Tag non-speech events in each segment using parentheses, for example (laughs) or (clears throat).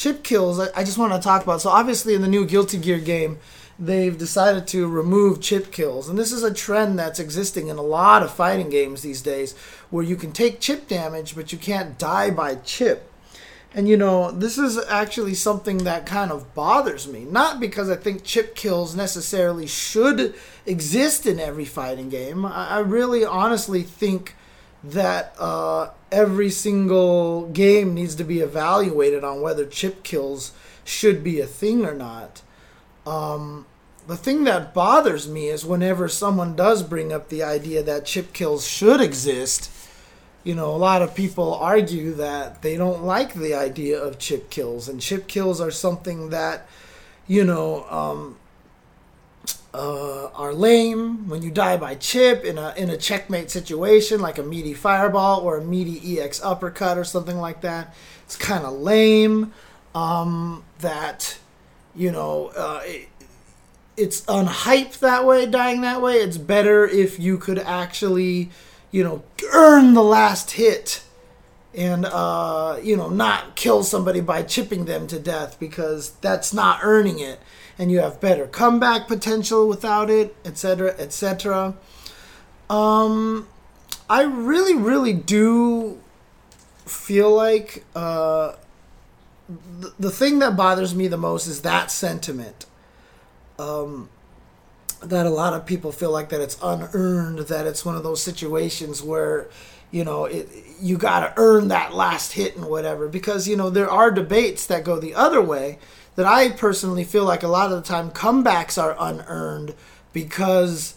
chip kills, I, I just want to talk about. So obviously, in the new Guilty Gear game, they've decided to remove chip kills, and this is a trend that's existing in a lot of fighting games these days, where you can take chip damage, but you can't die by chip. And you know, this is actually something that kind of bothers me. Not because I think chip kills necessarily should exist in every fighting game. I, I really honestly think that uh, every single game needs to be evaluated on whether chip kills should be a thing or not. Um, the thing that bothers me is whenever someone does bring up the idea that chip kills should exist you know, a lot of people argue that they don't like the idea of chip kills, and chip kills are something that, you know, um, uh, are lame. When you die by chip in a in a checkmate situation, like a meaty fireball or a meaty EX uppercut or something like that, it's kind of lame. Um, that, you know, uh, it, it's unhyped that way, dying that way. It's better if you could actually you know, earn the last hit and uh, you know not kill somebody by chipping them to death because that's not earning it and you have better comeback potential without it etc etc um i really really do feel like uh the, the thing that bothers me the most is that sentiment um that a lot of people feel like that it's unearned, that it's one of those situations where, you know, it, you got to earn that last hit and whatever. Because, you know, there are debates that go the other way that I personally feel like a lot of the time comebacks are unearned because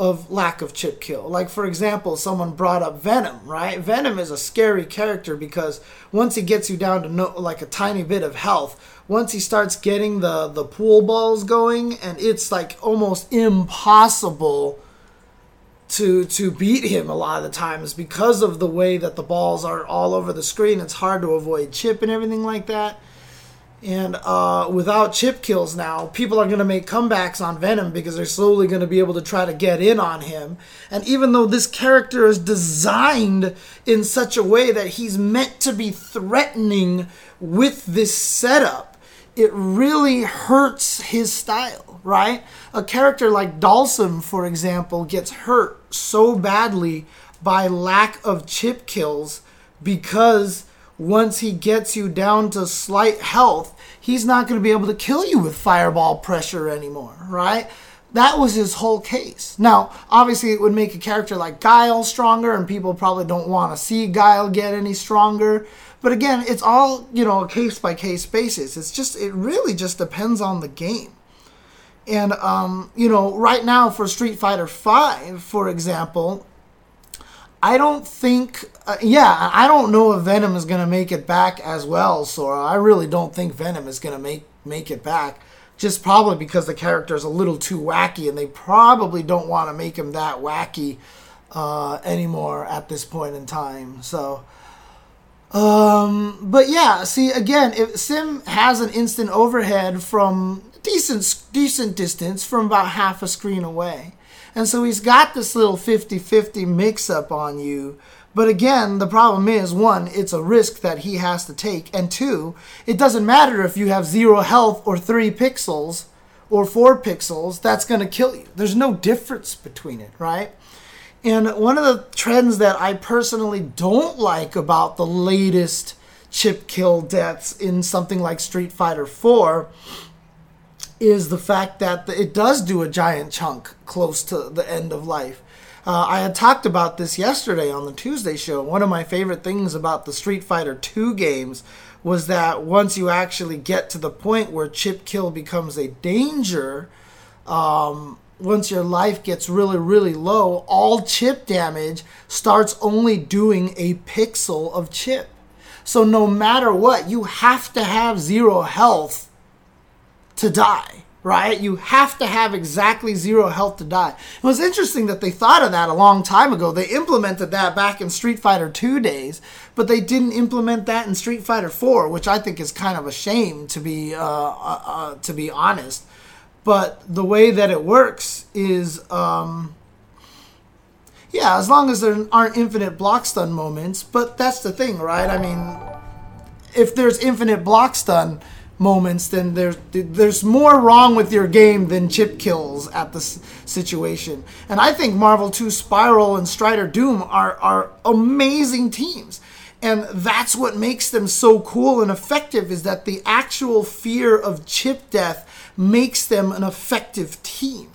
of lack of chip kill. Like for example, someone brought up Venom, right? Venom is a scary character because once he gets you down to no, like a tiny bit of health, once he starts getting the the pool balls going and it's like almost impossible to to beat him a lot of the times because of the way that the balls are all over the screen it's hard to avoid chip and everything like that and uh, without chip kills now, people are going to make comebacks on Venom because they're slowly going to be able to try to get in on him. And even though this character is designed in such a way that he's meant to be threatening with this setup, it really hurts his style, right? A character like Dhalsim, for example, gets hurt so badly by lack of chip kills because once he gets you down to slight health, he's not going to be able to kill you with fireball pressure anymore, right? That was his whole case. Now, obviously, it would make a character like Guile stronger, and people probably don't want to see Guile get any stronger. But again, it's all, you know, case by case basis. It's just, it really just depends on the game. And, um, you know, right now for Street Fighter V, for example, I don't think, uh, yeah, I don't know if Venom is going to make it back as well, Sora. I really don't think Venom is going to make, make it back. Just probably because the character is a little too wacky, and they probably don't want to make him that wacky uh, anymore at this point in time. So, um, but yeah, see again, if Sim has an instant overhead from decent decent distance from about half a screen away. And so he's got this little 50-50 mix up on you. But again, the problem is one, it's a risk that he has to take, and two, it doesn't matter if you have zero health or three pixels or four pixels, that's going to kill you. There's no difference between it, right? And one of the trends that I personally don't like about the latest chip kill deaths in something like Street Fighter 4 is the fact that it does do a giant chunk close to the end of life. Uh, I had talked about this yesterday on the Tuesday show. One of my favorite things about the Street Fighter 2 games was that once you actually get to the point where chip kill becomes a danger, um, once your life gets really, really low, all chip damage starts only doing a pixel of chip. So no matter what, you have to have zero health to die, right? You have to have exactly zero health to die. It was interesting that they thought of that a long time ago. They implemented that back in Street Fighter 2 days, but they didn't implement that in Street Fighter 4, which I think is kind of a shame to be uh, uh, uh, to be honest but the way that it works is um, yeah as long as there aren't infinite block stun moments but that's the thing right i mean if there's infinite block stun moments, then there's there's more wrong with your game than chip kills at this situation. And I think Marvel 2 Spiral and Strider Doom are are amazing teams. And that's what makes them so cool and effective is that the actual fear of chip death makes them an effective team.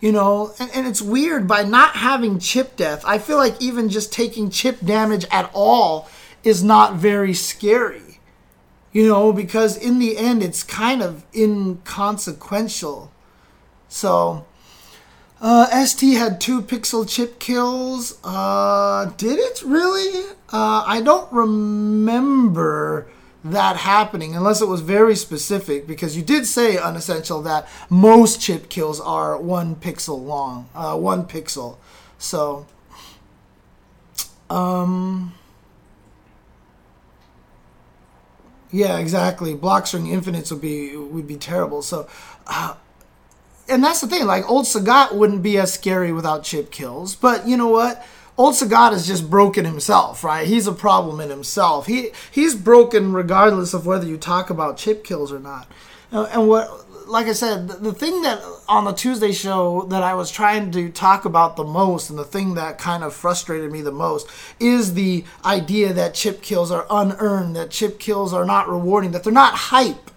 You know, and, and it's weird by not having chip death, I feel like even just taking chip damage at all is not very scary. You know, because in the end it's kind of inconsequential. So uh, ST had two pixel chip kills. Uh, did it really? Uh, I don't remember that happening unless it was very specific because you did say unessential that most chip kills are one pixel long, uh, one pixel. So, um, yeah, exactly. Block string infinites would be would be terrible. So, uh, and that's the thing. Like old Sagat wouldn't be as scary without chip kills, but you know what? Old Sagat is just broken himself, right? He's a problem in himself. He he's broken regardless of whether you talk about chip kills or not. And what, like I said, the, the thing that on the Tuesday show that I was trying to talk about the most, and the thing that kind of frustrated me the most, is the idea that chip kills are unearned, that chip kills are not rewarding, that they're not hype,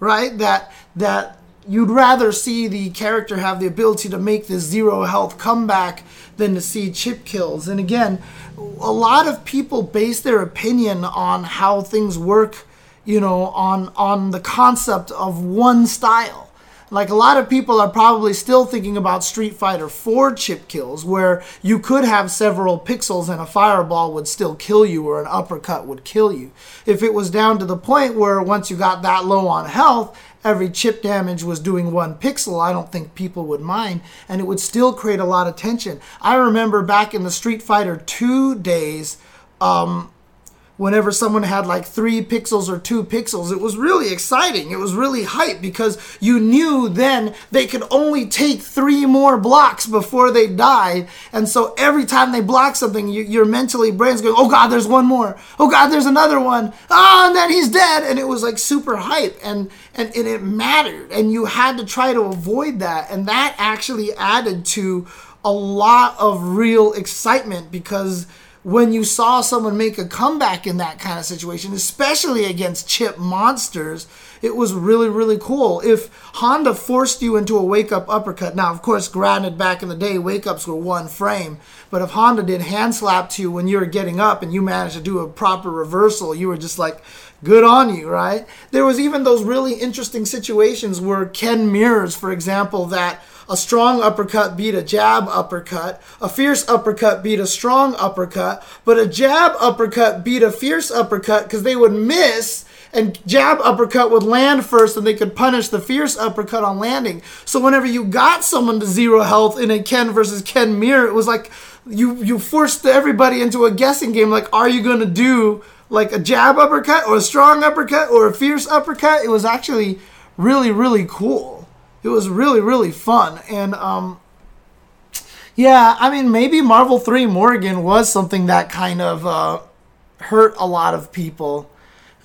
right? That that you'd rather see the character have the ability to make this zero health comeback than to see chip kills. And again, a lot of people base their opinion on how things work, you know, on on the concept of one style. Like a lot of people are probably still thinking about Street Fighter 4 chip kills, where you could have several pixels and a fireball would still kill you or an uppercut would kill you. If it was down to the point where once you got that low on health, every chip damage was doing one pixel, I don't think people would mind, and it would still create a lot of tension. I remember back in the Street Fighter 2 days, um, whenever someone had like three pixels or two pixels, it was really exciting. It was really hype because you knew then they could only take three more blocks before they died. And so every time they block something, you, your mentally brain's going, oh God, there's one more. Oh God, there's another one. Oh, and then he's dead. And it was like super hype and, and, and it mattered. And you had to try to avoid that. And that actually added to a lot of real excitement because when you saw someone make a comeback in that kind of situation, especially against chip monsters, it was really, really cool. If Honda forced you into a wake up uppercut, now, of course, granted, back in the day, wake ups were one frame, but if Honda did hand slap to you when you were getting up and you managed to do a proper reversal, you were just like, good on you, right? There was even those really interesting situations where Ken mirrors, for example, that a strong uppercut beat a jab uppercut. A fierce uppercut beat a strong uppercut. But a jab uppercut beat a fierce uppercut because they would miss and jab uppercut would land first and they could punish the fierce uppercut on landing. So whenever you got someone to zero health in a Ken versus Ken mirror, it was like you you forced everybody into a guessing game like are you going to do like a jab uppercut or a strong uppercut or a fierce uppercut? It was actually really really cool it was really really fun and um yeah i mean maybe marvel 3 morrigan was something that kind of uh, hurt a lot of people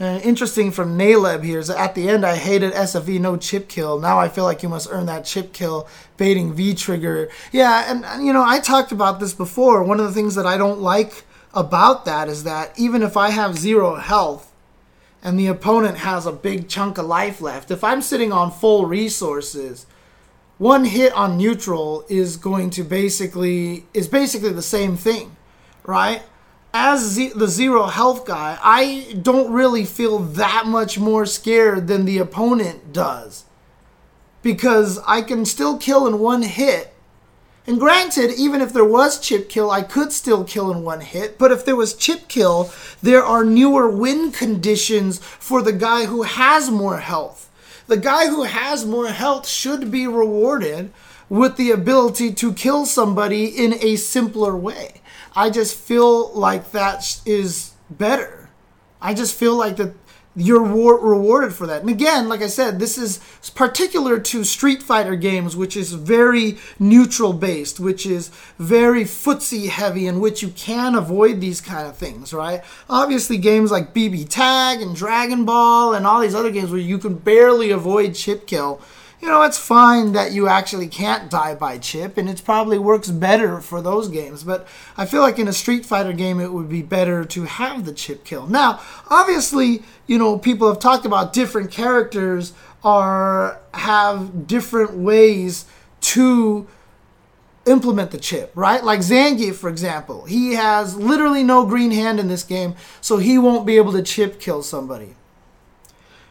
uh, interesting from Naleb here is that at the end I hated SFV no chip kill. Now I feel like you must earn that chip kill baiting V trigger. Yeah, and you know I talked about this before. One of the things that I don't like about that is that even if I have zero health, and the opponent has a big chunk of life left, if I'm sitting on full resources, one hit on neutral is going to basically is basically the same thing, right? As Z- the zero health guy, I don't really feel that much more scared than the opponent does. Because I can still kill in one hit and granted, even if there was chip kill, I could still kill in one hit. But if there was chip kill, there are newer win conditions for the guy who has more health. The guy who has more health should be rewarded with the ability to kill somebody in a simpler way. I just feel like that is better. I just feel like that you're war- rewarded for that. And again, like I said, this is particular to Street Fighter games, which is very neutral based, which is very footsie heavy, in which you can avoid these kind of things, right? Obviously, games like BB Tag and Dragon Ball and all these other games where you can barely avoid chip kill you know, it's fine that you actually can't die by chip, and it probably works better for those games. But I feel like in a Street Fighter game, it would be better to have the chip kill. Now, obviously, you know, people have talked about different characters are have different ways to implement the chip, right? Like Zangief, for example, he has literally no green hand in this game, so he won't be able to chip kill somebody.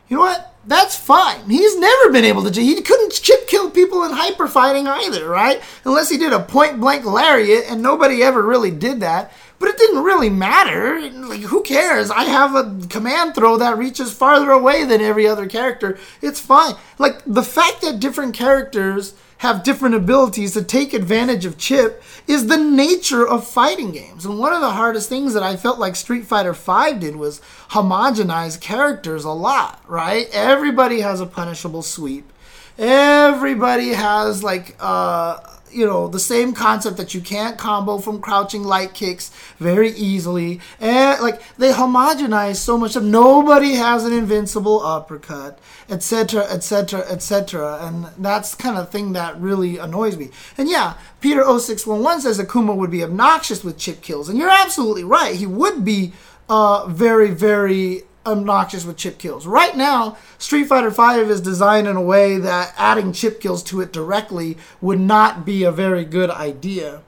You know what? That's fine. He's never been able to. Do. He couldn't chip kill people in hyper fighting either, right? Unless he did a point blank lariat, and nobody ever really did that. But it didn't really matter. Like, who cares? I have a command throw that reaches farther away than every other character. It's fine. Like, the fact that different characters have different abilities to take advantage of chip is the nature of fighting games. And one of the hardest things that I felt like Street Fighter V did was homogenize characters a lot, right? Everybody has a punishable sweep. Everybody has like uh you know the same concept that you can't combo from crouching light kicks very easily. And like they homogenize so much of nobody has an invincible uppercut etc etc etc and that's kind of thing that really annoys me. And yeah peter 0611 says akuma would be obnoxious with chip kills. And you're absolutely right. He would be uh, very very obnoxious with chip kills. Right now, Street Fighter V is designed in a way that adding chip kills to it directly would not be a very good idea.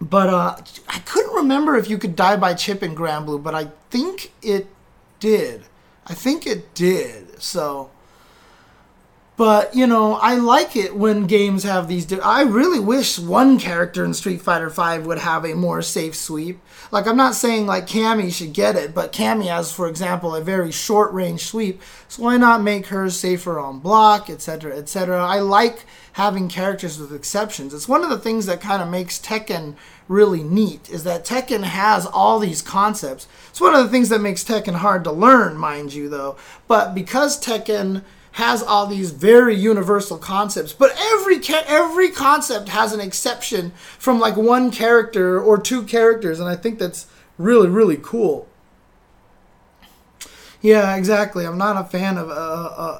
But uh, I couldn't remember if you could die by chip in Granblue, but I think it did. I think it did. So but you know, I like it when games have these. Di- I really wish one character in Street Fighter V would have a more safe sweep. Like I'm not saying like Cammy should get it, but Cammy has, for example, a very short range sweep. So why not make her safer on block, etc., etc. I like having characters with exceptions. It's one of the things that kind of makes Tekken really neat is that Tekken has all these concepts. It's one of the things that makes Tekken hard to learn, mind you, though. But because Tekken has all these very universal concepts, but every ca- every concept has an exception from like one character or two characters, and I think that's really really cool. Yeah, exactly. I'm not a fan of, uh,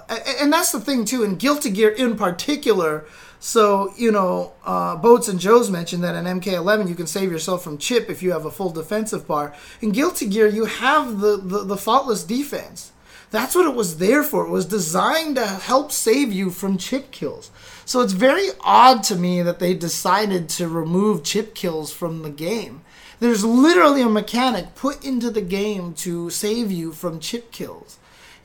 uh, and that's the thing too. In Guilty Gear, in particular, so you know, uh, Boats and Joe's mentioned that in MK11 you can save yourself from chip if you have a full defensive bar. In Guilty Gear, you have the the, the faultless defense. That's what it was there for. It was designed to help save you from chip kills. So it's very odd to me that they decided to remove chip kills from the game. There's literally a mechanic put into the game to save you from chip kills.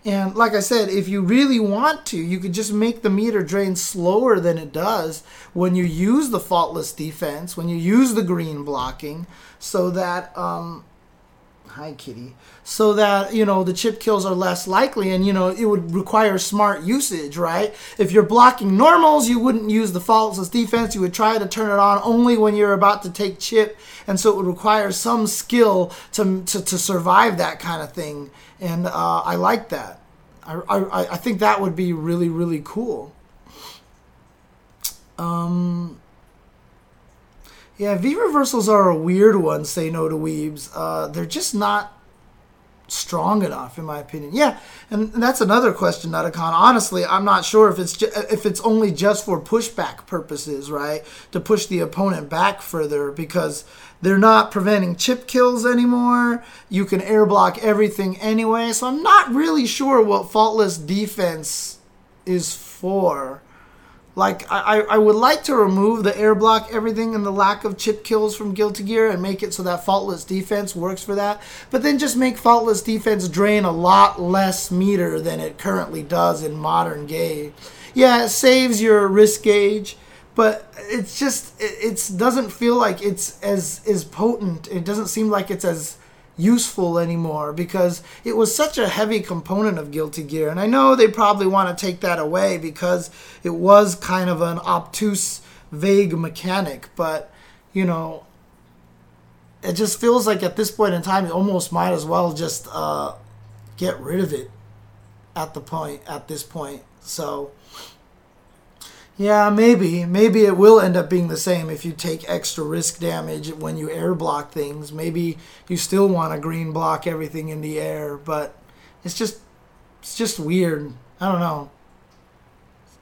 And like I said, if you really want to, you could just make the meter drain slower than it does when you use the faultless defense, when you use the green blocking, so that um, hi kitty. So that you know the chip kills are less likely and you know it would require smart usage right? If you're blocking normals you wouldn't use the faultless defense. You would try to turn it on only when you're about to take chip. And so it would require some skill to, to, to survive that kind of thing. And uh, i like that. I, I, I think that would be really really cool. Um yeah, V reversals are a weird one. Say no to weebs. Uh, they're just not strong enough, in my opinion. Yeah, and that's another question, Nutacon. Honestly, I'm not sure if it's ju- if it's only just for pushback purposes, right? To push the opponent back further because they're not preventing chip kills anymore. You can air block everything anyway. So I'm not really sure what faultless defense is for. Like I, I would like to remove the air block everything and the lack of chip kills from Guilty Gear and make it so that faultless defense works for that. But then just make faultless defense drain a lot less meter than it currently does in modern game. Yeah, it saves your risk gauge, but it's just it it's, doesn't feel like it's as as potent. It doesn't seem like it's as useful anymore because it was such a heavy component of Guilty Gear. And I know they probably want to take that away because it was kind of an obtuse, vague mechanic, but you know, it just feels like at this point in time, you almost might as well just uh, get rid of it at the point at this point. So yeah, maybe maybe it will end up being the same if you take extra risk damage when you air block things. Maybe you still want to green block everything in the air, but it's just it's just weird. I don't know.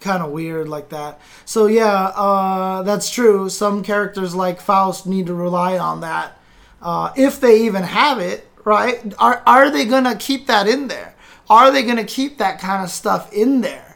Kind of weird like that. So yeah, uh, that's true. Some characters like Faust need to rely on that uh, if they even have it. Right? Are are they gonna keep that in there? Are they to keep that kind of stuff in there?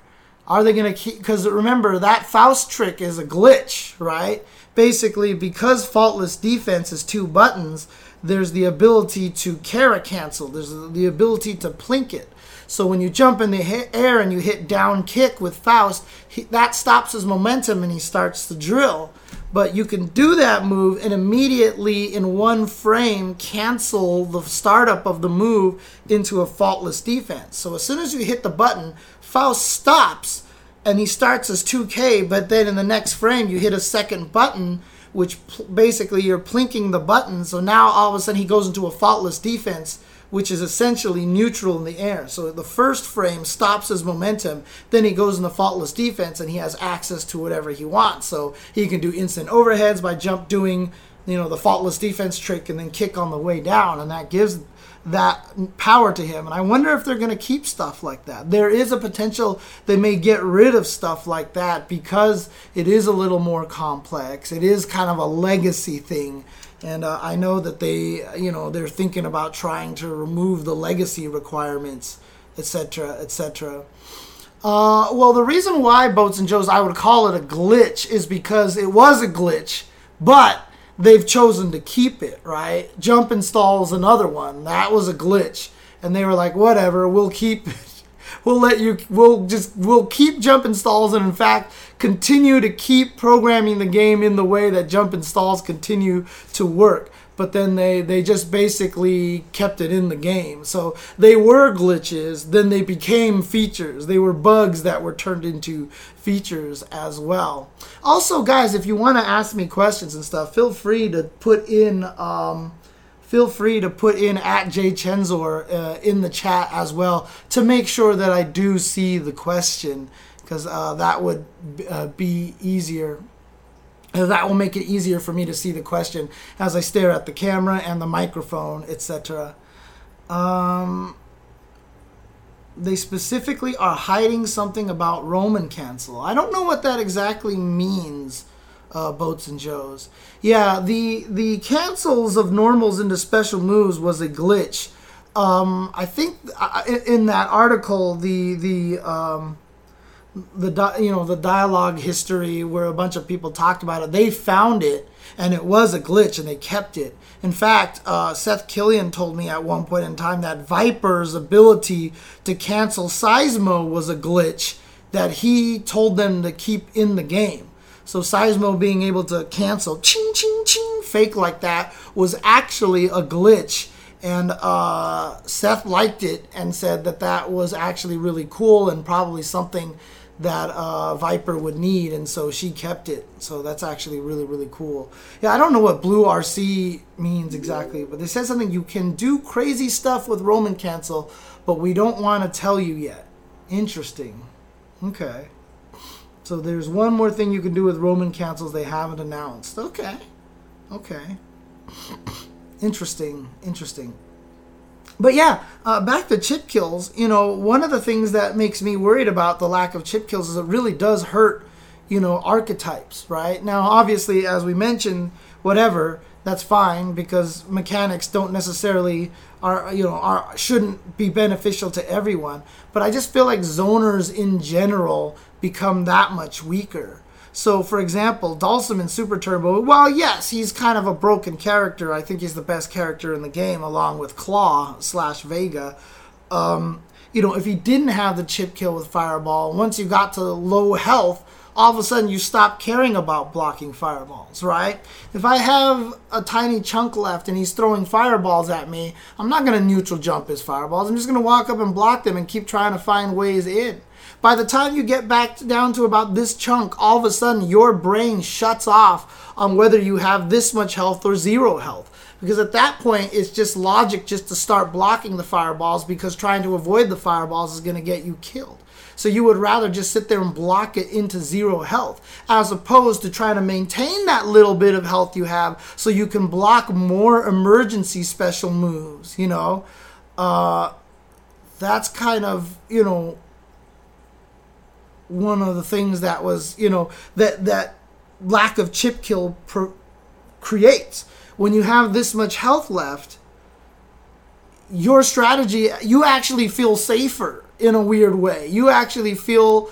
Are they going to keep? Because remember, that Faust trick is a glitch, right? Basically, because faultless defense is two buttons, there's the ability to Kara cancel. There's the ability to plink it. So when you jump in the air and you hit down kick with Faust, he, that stops his momentum and he starts to drill. But you can do that move and immediately in one frame cancel the startup of the move into a faultless defense. So as soon as you hit the button, Faust stops and he starts as 2K, but then in the next frame you hit a second button, which pl- basically you're plinking the button. So now all of a sudden he goes into a faultless defense which is essentially neutral in the air. So the first frame stops his momentum, then he goes in the faultless defense and he has access to whatever he wants. So he can do instant overheads by jump doing, you know, the faultless defense trick and then kick on the way down and that gives that power to him. And I wonder if they're going to keep stuff like that. There is a potential they may get rid of stuff like that because it is a little more complex. It is kind of a legacy thing and uh, I know that they, you know, they're thinking about trying to remove the legacy requirements, etc., etc. Uh, well, the reason why Boats and Joes I would call it a glitch is because it was a glitch, but they've chosen to keep it. Right? Jump installs another one that was a glitch, and they were like, whatever, we'll keep it (laughs) we'll let you we'll just we'll keep jump installs and in fact continue to keep programming the game in the way that jump installs continue to work but then they they just basically kept it in the game so they were glitches then they became features they were bugs that were turned into features as well also guys if you want to ask me questions and stuff feel free to put in um, feel free to put in at jchensor uh, in the chat as well to make sure that I do see the question because uh, that would uh, be easier. That will make it easier for me to see the question as I stare at the camera and the microphone, etc. Um, they specifically are hiding something about Roman cancel. I don't know what that exactly means uh, Boats and Joes. Yeah, the the cancels of normals into special moves was a glitch. Um, I think uh, in that article, the the um, the you know the dialogue history where a bunch of people talked about it, they found it and it was a glitch and they kept it. In fact, uh, Seth Killian told me at one point in time that Viper's ability to cancel Seismo was a glitch that he told them to keep in the game. So Seismo being able to cancel ching ching ching fake like that was actually a glitch. And uh, Seth liked it and said that that was actually really cool and probably something that uh, Viper would need, and so she kept it. So that's actually really, really cool. Yeah, I don't know what Blue RC means exactly, but they said something you can do crazy stuff with Roman cancel, but we don't want to tell you yet. Interesting. Okay. So there's one more thing you can do with Roman cancels they haven't announced. Okay. Okay. interesting. Interesting. But yeah, uh, back to chip kills. You know, one of the things that makes me worried about the lack of chip kills is it really does hurt, you know, archetypes, right? Now, obviously, as we mentioned, whatever, that's fine because mechanics don't necessarily are you know are shouldn't be beneficial to everyone. But I just feel like zoners in general become that much weaker. So, for example, Dhalsim in Super Turbo, well, yes, he's kind of a broken character. I think he's the best character in the game, along with Claw slash Vega. Um, you know, if he didn't have the chip kill with Fireball, once you got to low health, all of a sudden you stop caring about blocking fireballs, right? If I have a tiny chunk left and he's throwing fireballs at me, I'm not going to neutral jump his fireballs. I'm just going to walk up and block them and keep trying to find ways in. By the time you get back down to about this chunk, all of a sudden your brain shuts off on whether you have this much health or zero health because at that point it's just logic just to start blocking the fireballs because trying to avoid the fireballs is going to get you killed. So you would rather just sit there and block it into zero health as opposed to trying to maintain that little bit of health you have so you can block more emergency special moves, you know? Uh, that's kind of, you know, one of the things that was, you know, that that lack of chip kill pro- creates. When you have this much health left, your strategy, you actually feel safer in a weird way. You actually feel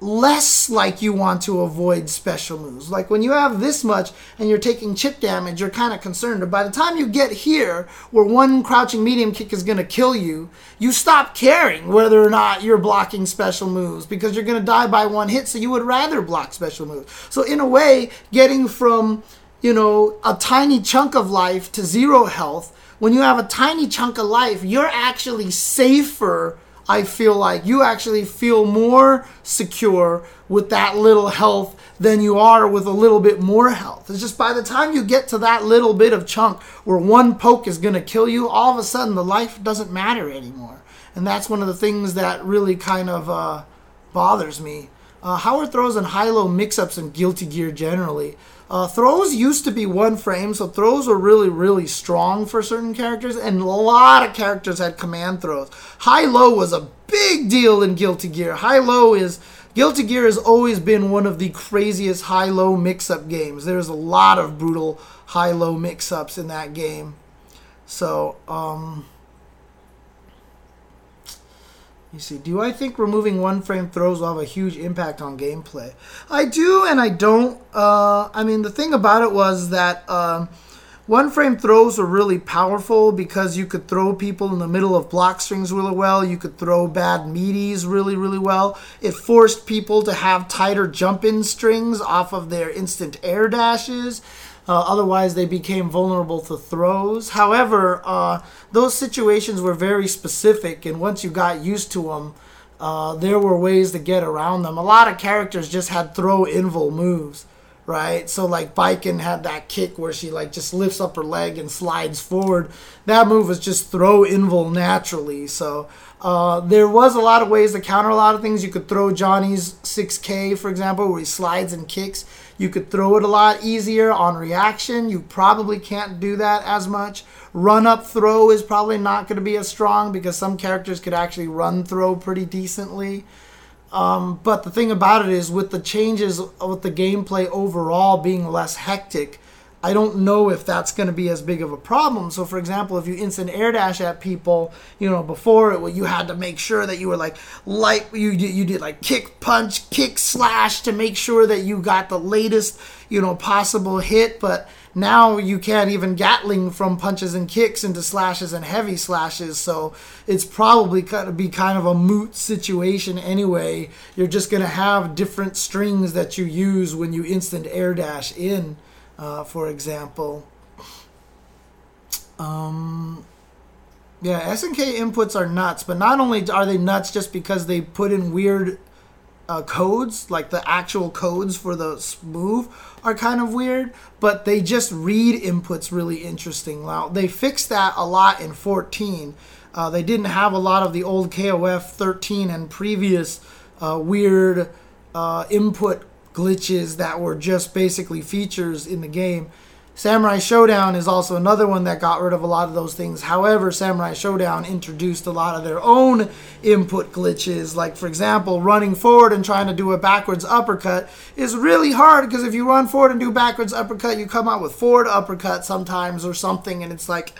less like you want to avoid special moves. Like when you have this much and you're taking chip damage, you're kind of concerned. But by the time you get here, where one crouching medium kick is going to kill you, you stop caring whether or not you're blocking special moves because you're going to die by one hit. So you would rather block special moves. So in a way, getting from you know a tiny chunk of life to zero health. When you have a tiny chunk of life, you're actually safer I feel like you actually feel more secure with that little health than you are with a little bit more health. It's just by the time you get to that little bit of chunk where one poke is going to kill you, all of a sudden the life doesn't matter anymore. And that's one of the things that really kind of uh, bothers me. Uh, Howard throws and high low mix ups in Guilty Gear generally. Uh, throws used to be one frame, so throws were really, really strong for certain characters, and a lot of characters had command throws. High low was a big deal in Guilty Gear. High low is. Guilty Gear has always been one of the craziest high low mix up games. There's a lot of brutal high low mix ups in that game. So, um. You see, do I think removing one frame throws will have a huge impact on gameplay? I do and I don't. Uh, I mean, the thing about it was that um, one frame throws were really powerful because you could throw people in the middle of block strings really well. You could throw bad meaties really, really well. It forced people to have tighter jump in strings off of their instant air dashes. Uh, otherwise, they became vulnerable to throws. However, uh, those situations were very specific, and once you got used to them, uh, there were ways to get around them. A lot of characters just had throw invul moves, right? So like Baiken had that kick where she like just lifts up her leg and slides forward. That move was just throw invul naturally. So uh, there was a lot of ways to counter a lot of things. You could throw Johnny's 6K, for example, where he slides and kicks. You could throw it a lot easier on reaction. You probably can't do that as much. Run up throw is probably not going to be as strong because some characters could actually run throw pretty decently. Um, but the thing about it is, with the changes with the gameplay overall being less hectic, I don't know if that's going to be as big of a problem. So, for example, if you instant air dash at people, you know, before it, you had to make sure that you were like light. You you did like kick, punch, kick, slash to make sure that you got the latest, you know, possible hit. But now you can't even gatling from punches and kicks into slashes and heavy slashes. So it's probably going to be kind of a moot situation anyway. You're just going to have different strings that you use when you instant air dash in uh, for example. Um, yeah, SNK inputs are nuts, but not only are they nuts just because they put in weird uh, codes, like the actual codes for the move are kind of weird, but they just read inputs really interesting. Now, they fixed that a lot in 14. Uh, they didn't have a lot of the old KOF 13 and previous uh, weird uh, input glitches that were just basically features in the game. Samurai Shodown is also another one that got rid of a lot of those things. However, Samurai Shodown introduced a lot of their own input glitches. Like, for example, running forward and trying to do a backwards uppercut is really hard because if you run forward and do backwards uppercut, you come out with forward uppercut sometimes or something, and it's like,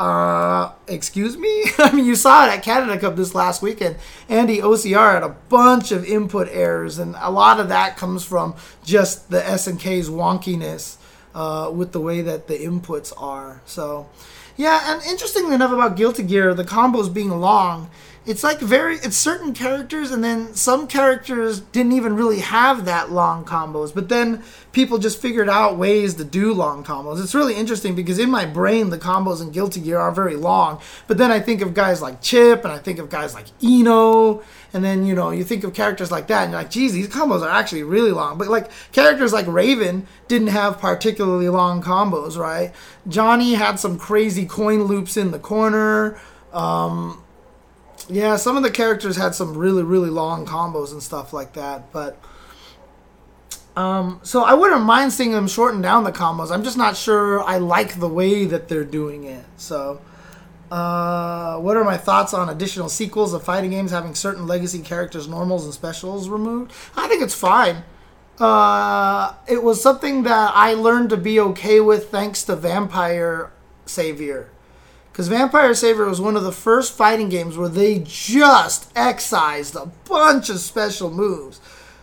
uh, excuse me? (laughs) I mean, you saw it at Canada Cup this last weekend. Andy OCR had a bunch of input errors, and a lot of that comes from just the SNK's wonkiness uh, with the way that the inputs are. So, yeah, and interestingly enough about Guilty Gear, the combos being long, it's like very it's certain characters and then some characters didn't even really have that long combos but then people just figured out ways to do long combos. It's really interesting because in my brain the combos in guilty gear are very long but then i think of guys like chipp and i think of guys like eno and then you know you think of characters like that and you're like geez these combos are actually really long. But like characters like raven didn't have particularly long combos right? Johnny had some crazy coin loops in the corner. Um, yeah, some of the characters had some really, really long combos and stuff like that, but. Um, so I wouldn't mind seeing them shorten down the combos. I'm just not sure I like the way that they're doing it. So, uh, what are my thoughts on additional sequels of fighting games having certain legacy characters, normals, and specials removed? I think it's fine. Uh, it was something that I learned to be okay with thanks to Vampire Savior. Because Vampire Savior was one of the first fighting games where they just excised a bunch of special moves.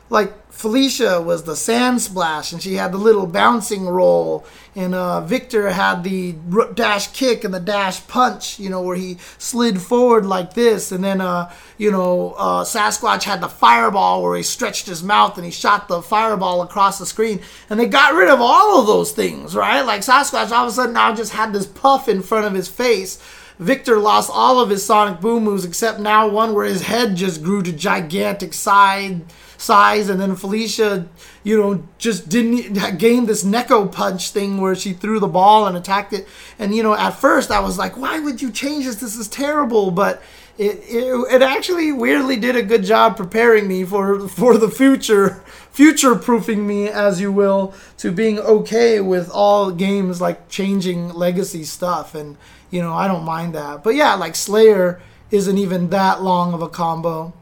Like Felicia was the sand splash, and she had the little bouncing roll, and uh, Victor had the dash kick and the dash punch, you know, where he slid forward like this, and then, uh, you know, uh, Sasquatch had the fireball where he stretched his mouth and he shot the fireball across the screen, and they got rid of all of those things, right? Like Sasquatch all of a sudden now just had this puff in front of his face. Victor lost all of his sonic boom moves except now one where his head just grew to gigantic side size, and then Felicia, you know, just didn't gain this Neko punch thing where she threw the ball and attacked it. And you know, at first I was like, why would you change this? This is terrible. But it, it, it actually weirdly did a good job preparing me for for the future, future proofing me, as you will, to being okay with all games like changing legacy stuff. And you know, I don't mind that. But yeah, like Slayer isn't even that long of a combo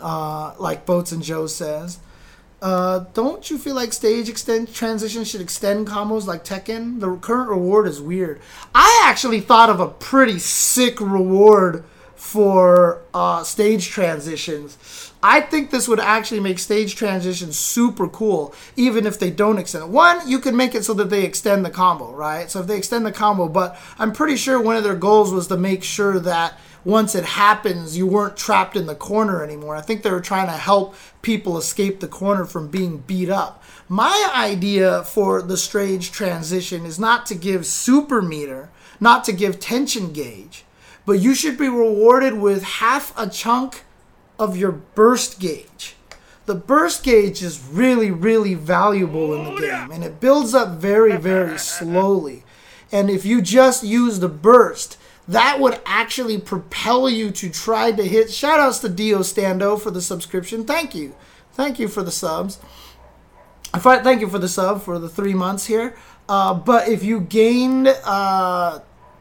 uh, like Boats and Joe says. Uh, don't you feel like stage extend transition should extend combos like Tekken? The current reward is weird. I actually thought of a pretty sick reward for uh, stage transitions. I think this would actually make stage transitions super cool, even if they don't extend. One, you can make it so that they extend the combo, right? So if they extend the combo, but I'm pretty sure one of their goals was to make sure that once it happens, you weren't trapped in the corner anymore. I think they were trying to help people escape the corner from being beat up. My idea for the stage transition is not to give super meter, not to give tension gauge, but you should be rewarded with half a chunk of your burst gauge. The burst gauge is really, really valuable in the oh, game, and it builds up very, very slowly. And if you just use the burst, that would actually propel you to try to hit. Shout outs to Dio Stando for the subscription. Thank you. Thank you for the subs. Thank you for the sub for the three months here. Uh, but if you gained uh,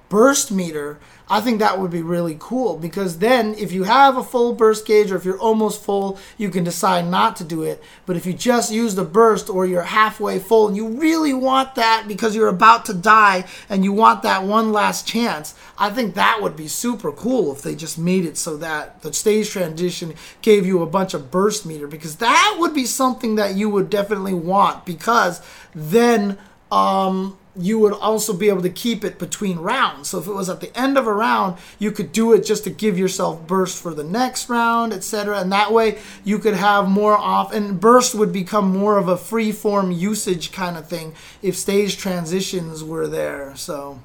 burst meter, I think that would be really cool because then if you have a full burst gauge or if you're almost full, you can decide not to do it. But if you just use the burst or you're halfway full and you really want that because you're about to die and you want that one last chance, I think that would be super cool if they just made it so that the stage transition gave you a bunch of burst meter because that would be something that you would definitely want because then um you would also be able to keep it between rounds. So if it was at the end of a round, you could do it just to give yourself burst for the next round, etc. And that way you could have more off and burst would become more of a free form usage kind of thing if stage transitions were there. So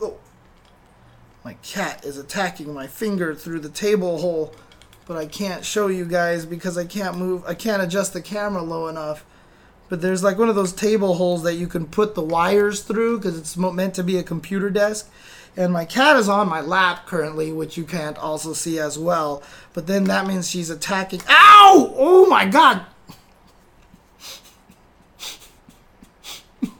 oh. My cat is attacking my finger through the table hole but I can't show you guys because I can't move, I can't adjust the camera low enough. But there's like one of those table holes that you can put the wires through because it's meant to be a computer desk. And my cat is on my lap currently, which you can't also see as well. But then that means she's attacking. Ow! Oh my god! (laughs)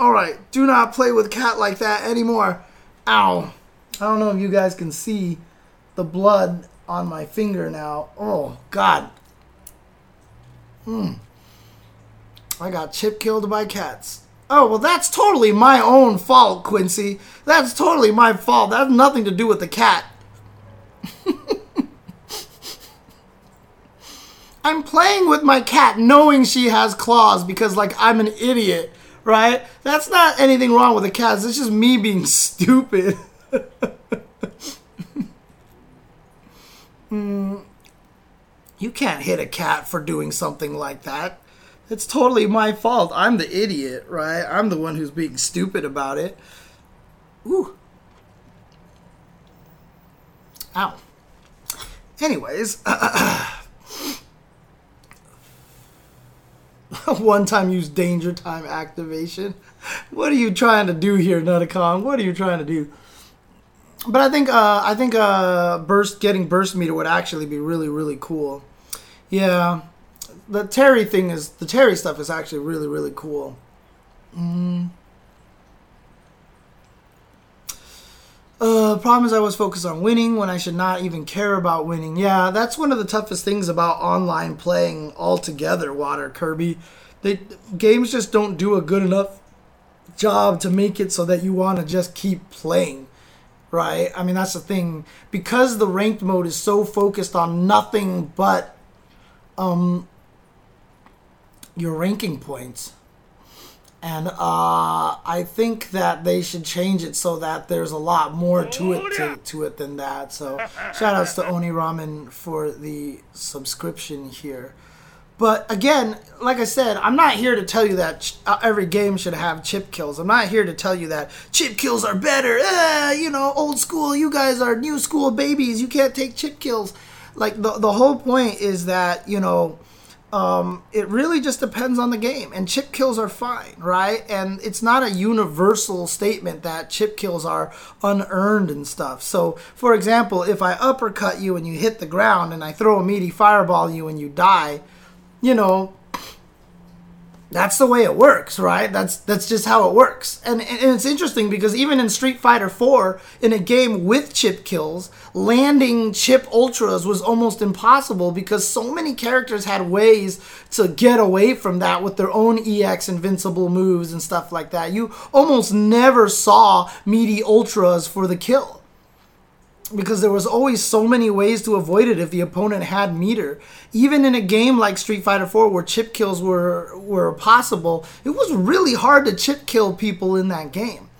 Alright, do not play with cat like that anymore. Ow. I don't know if you guys can see the blood on my finger now. Oh, God. Hmm. I got chip killed by cats. Oh, well, that's totally my own fault, Quincy. That's totally my fault. That has nothing to do with the cat. (laughs) I'm playing with my cat knowing she has claws because, like, I'm an idiot right? That's not anything wrong with the cats. It's just me being (laughs) stupid. (laughs) mm, you can't hit a cat for doing something like that. It's totally my fault. I'm the idiot, right? I'm the one who's being stupid about it. Ooh. Ow. Anyways, (coughs) one time use danger time activation. What are you trying to do here, Nutacon? What are you trying to do? But I think uh, I think uh, burst getting burst meter would actually be really really cool. Yeah, the Terry thing is the Terry stuff is actually really really cool. Mm. Uh, problem is I was focused on winning when I should not even care about winning. Yeah, that's one of the toughest things about online playing altogether, Water Kirby. They games just don't do a good enough job to make it so that you want to just keep playing. Right? I mean, that's the thing because the ranked mode is so focused on nothing but um your ranking points and uh, I think that they should change it so that there's a lot more to it to, to it than that. So shout outs to Oni Ramen for the subscription here. But again, like I said, I'm not here to tell you that ch- uh, every game should have chip kills. I'm not here to tell you that chip kills are better. Eh, you know, old school. You guys are new school babies. You can't take chip kills. Like the the whole point is that you know um, it really just depends on the game. And chip kills are fine, right? And it's not a universal statement that chip kills are unearned and stuff. So, for example, if I uppercut you and you hit the ground and I throw a meaty fireball you and you die, you know, that's the way it works, right? That's that's just how it works. And, and it's interesting because even in Street Fighter 4, in a game with chip kills, landing chip ultras was almost impossible because so many characters had ways to get away from that with their own EX invincible moves and stuff like that. You almost never saw meaty ultras for the kill because there was always so many ways to avoid it if the opponent had meter. Even in a game like Street Fighter 4 where chip kills were were possible, it was really hard to chip kill people in that game.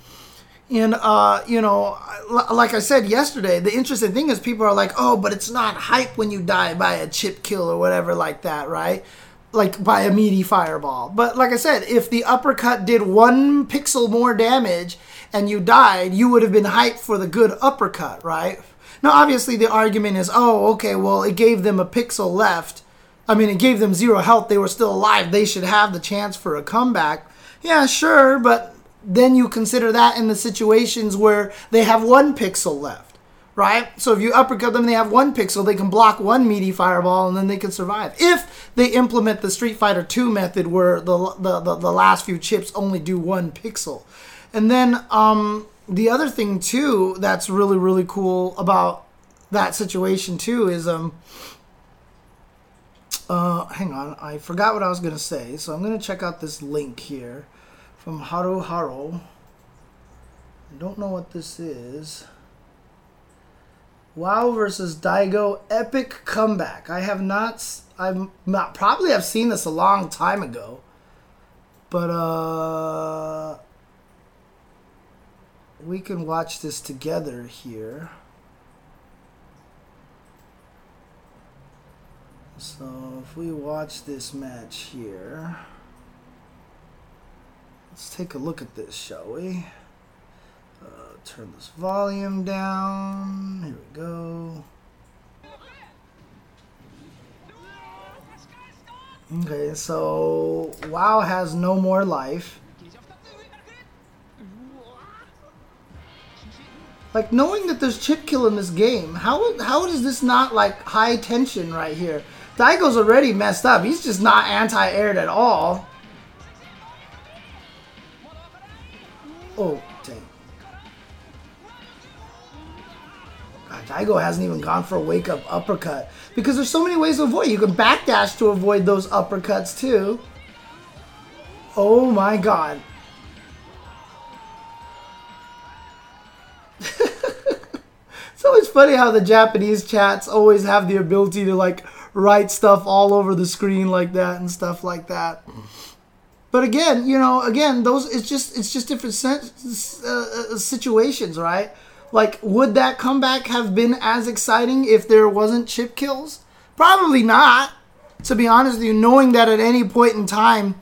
And uh, you know, like I said yesterday, the interesting thing is people are like, "Oh, but it's not hype when you die by a chip kill or whatever like that, right?" Like by a meaty fireball. But like I said, if the uppercut did 1 pixel more damage and you died, you would have been hyped for the good uppercut, right? Now, obviously, the argument is, oh, okay, well, it gave them a pixel left. I mean, it gave them zero health. They were still alive. They should have the chance for a comeback. Yeah, sure, but then you consider that in the situations where they have one pixel left, right? So if you uppercut them, they have one pixel. They can block one meaty fireball, and then they can survive. If they implement the Street Fighter 2 method, where the the, the, the last few chips only do one pixel. And then um, the other thing too that's really really cool about that situation too is um uh hang on I forgot what I was gonna say so I'm gonna check out this link here from Haru Haru. I don't know what this is. WoW versus Daigo epic comeback. I have not. I'm not probably have seen this a long time ago, but uh, we can watch this together here. So if we watch this match here, let's take a look at this, shall we? Uh, turn this volume down. Here we go. Okay, so WoW has no more life. Like knowing that there's chip kill in this game, how how is this not like high tension right here? Daigo's already messed up. He's just not anti-aired at all. Oh, dang. God, Daigo hasn't even gone for a wake-up uppercut. Because there's so many ways to avoid. You can backdash to avoid those uppercuts too. Oh my god. (laughs) it's always funny how the Japanese chats always have the ability to like write stuff all over the screen like that and stuff like that. But again, you know, again, those it's just it's just different uh, uh, situations, right? Like, would that comeback have been as exciting if there wasn't chip kills? Probably not. To be honest with you, knowing that at any point in time,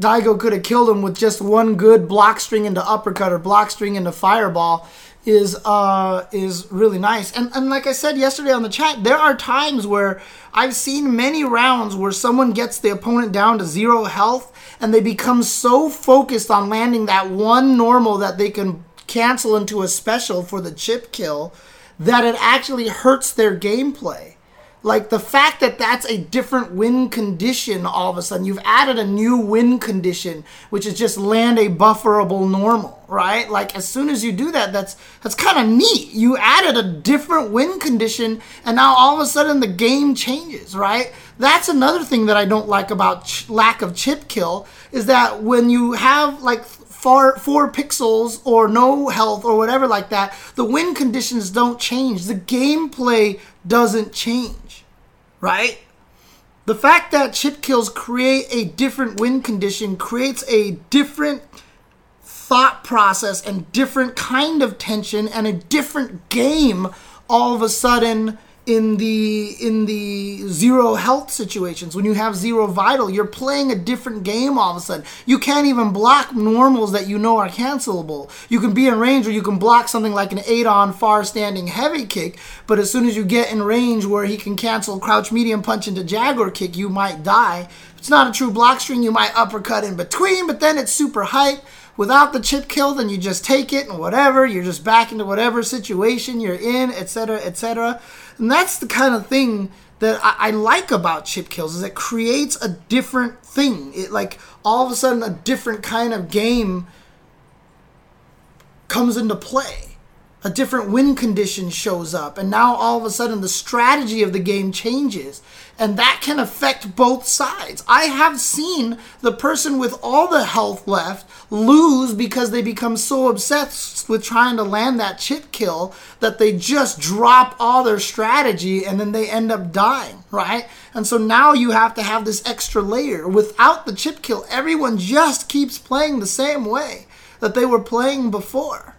Daigo could have killed him with just one good block string into uppercut or block string into fireball is uh is really nice. And and like I said yesterday on the chat, there are times where I've seen many rounds where someone gets the opponent down to zero health and they become so focused on landing that one normal that they can cancel into a special for the chip kill that it actually hurts their gameplay. Like the fact that that's a different win condition all of a sudden, you've added a new win condition, which is just land a bufferable normal, right? Like as soon as you do that, that's that's kind of neat. You added a different win condition, and now all of a sudden the game changes, right? That's another thing that I don't like about ch- lack of chip kill is that when you have like four, four pixels or no health or whatever like that, the win conditions don't change. The gameplay doesn't change, right? The fact that chip kills create a different win condition creates a different thought process and different kind of tension and a different game all of a sudden in the in the zero health situations when you have zero vital you're playing a different game all of a sudden. You can't even block normals that you know are cancelable. You can be in range where you can block something like an Adon far standing heavy kick but as soon as you get in range where he can cancel crouch medium punch into jaguar kick you might die. It's not a true block string you might uppercut in between but then it's super hype without the chip kill, then you just take it and whatever. You're just back into whatever situation you're in, etc., etc. And that's the kind of thing that I, I, like about chip kills is it creates a different thing. It like all of a sudden a different kind of game comes into play a different win condition shows up and now all of a sudden the strategy of the game changes and that can affect both sides. I have seen the person with all the health left lose because they become so obsessed with trying to land that chip kill that they just drop all their strategy and then they end up dying right? And so now you have to have this extra layer. Without the chip kill everyone just keeps playing the same way that they were playing before.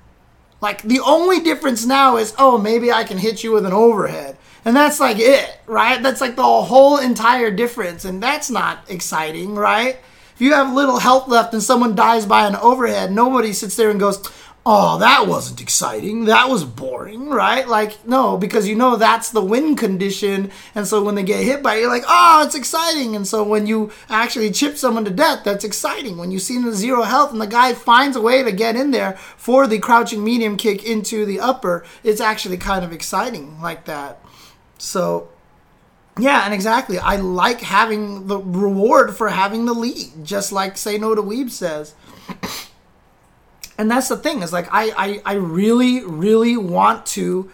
Like the only difference now is, oh, maybe I can hit you with an overhead. And that's like it, right? That's like the whole entire difference. And that's not exciting, right? If you have little health left and someone dies by an overhead, nobody sits there and goes, oh, that wasn't exciting. That was boring, right? Like, no, because you know that's the win condition. And so when they get hit by it, you're like, oh, it's exciting. And so when you actually chip someone to death, that's exciting. When you see them zero health and the guy finds a way to get in there for the crouching medium kick into the upper, it's actually kind of exciting like that. So. Yeah, and exactly. I like having the reward for having the lead, just like Say No to Weeb says (clears throat) and that's the thing is like I, I i really really want to